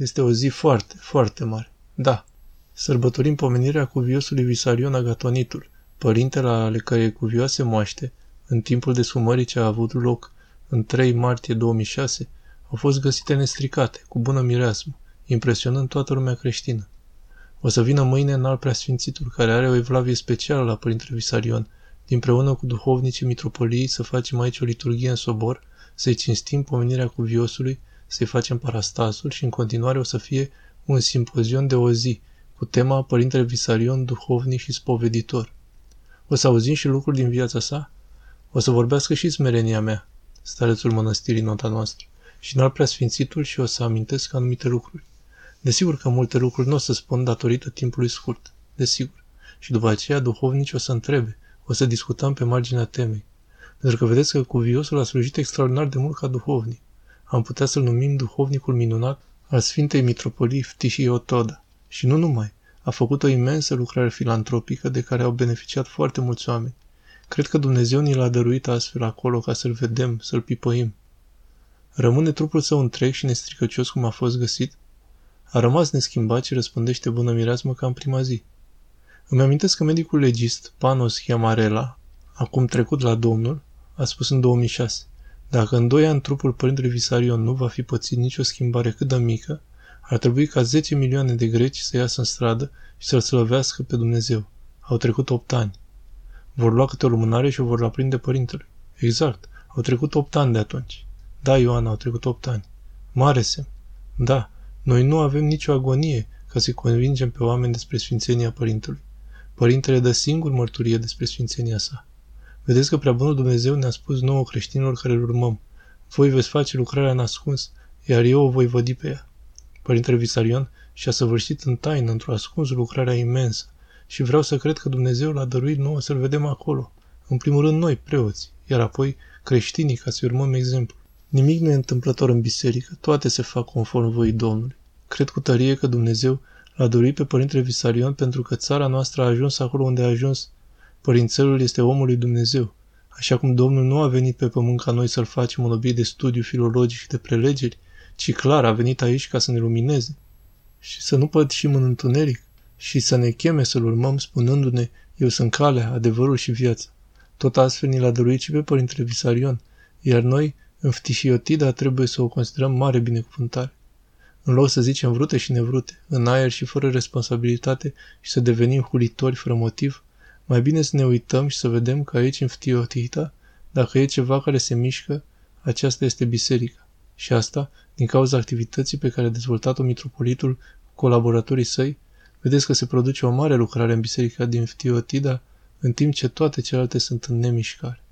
Este o zi foarte, foarte mare. Da. Sărbătorim pomenirea cuviosului Visarion Agatonitul, părintele ale cărei cuvioase moaște, în timpul desfumării ce a avut loc în 3 martie 2006, au fost găsite nestricate, cu bună mireasmă, impresionând toată lumea creștină. O să vină mâine în alt preasfințitul, care are o evlavie specială la Părintele Visarion, împreună cu duhovnicii mitropoliei să facem aici o liturghie în sobor, să-i cinstim pomenirea cuviosului, să-i facem parastasul și în continuare o să fie un simpozion de o zi, cu tema Părintele Visarion, duhovnic și spoveditor. O să auzim și lucruri din viața sa? O să vorbească și smerenia mea, starețul mănăstirii nota noastră, și în alt preasfințitul și o să amintesc anumite lucruri. Desigur că multe lucruri nu o să spun datorită timpului scurt, desigur. Și după aceea duhovnici o să întrebe, o să discutăm pe marginea temei. Pentru că vedeți că cuviosul a slujit extraordinar de mult ca duhovnic. Am putea să-l numim duhovnicul minunat al Sfintei Mitropolii Ftihii Otoda. Și nu numai. A făcut o imensă lucrare filantropică de care au beneficiat foarte mulți oameni. Cred că Dumnezeu ni l-a dăruit astfel acolo ca să-l vedem, să-l pipăim. Rămâne trupul său întreg și nestricăcios cum a fost găsit? A rămas neschimbat și răspundește bună mireasmă ca în prima zi. Îmi amintesc că medicul legist, Panos Chiamarela, acum trecut la Domnul, a spus în 2006, dacă în doi ani trupul părintelui Visarion nu va fi pățit nicio schimbare cât de mică, ar trebui ca 10 milioane de greci să iasă în stradă și să-L slăvească pe Dumnezeu. Au trecut 8 ani. Vor lua câte o lumânare și o vor lua prinde părintele. Exact. Au trecut 8 ani de atunci. Da, Ioana, au trecut 8 ani. Mare semn. Da, noi nu avem nicio agonie ca să-i convingem pe oameni despre Sfințenia Părintelui. Părintele dă singur mărturie despre Sfințenia sa. Vedeți că prea bunul Dumnezeu ne-a spus nouă creștinilor care îl urmăm. Voi veți face lucrarea în ascuns, iar eu o voi vădi pe ea. Părintele Visarion și-a săvârșit în taină, într-o ascuns, lucrarea imensă și vreau să cred că Dumnezeu l-a dăruit nouă să-l vedem acolo. În primul rând noi, preoți, iar apoi creștinii, ca să urmăm exemplu. Nimic nu e întâmplător în biserică, toate se fac conform voii Domnului. Cred cu tărie că Dumnezeu l-a dorit pe Părintele Visarion pentru că țara noastră a ajuns acolo unde a ajuns. Părințelul este omul lui Dumnezeu. Așa cum Domnul nu a venit pe pământ ca noi să-l facem un obiect de studiu filologic și de prelegeri, ci clar a venit aici ca să ne lumineze și să nu pătșim în întuneric și să ne cheme să-L urmăm spunându-ne, eu sunt calea, adevărul și viața. Tot astfel ni l-a dăruit și pe Părintele Visarion, iar noi, în Ftihiotida, trebuie să o considerăm mare binecuvântare. În loc să zicem vrute și nevrute, în aer și fără responsabilitate și să devenim hulitori fără motiv, mai bine să ne uităm și să vedem că aici, în Ftiotita, dacă e ceva care se mișcă, aceasta este biserica. Și asta din cauza activității pe care a dezvoltat-o mitropolitul cu colaboratorii săi, vedeți că se produce o mare lucrare în biserica din Ftiotida, în timp ce toate celelalte sunt în nemișcare.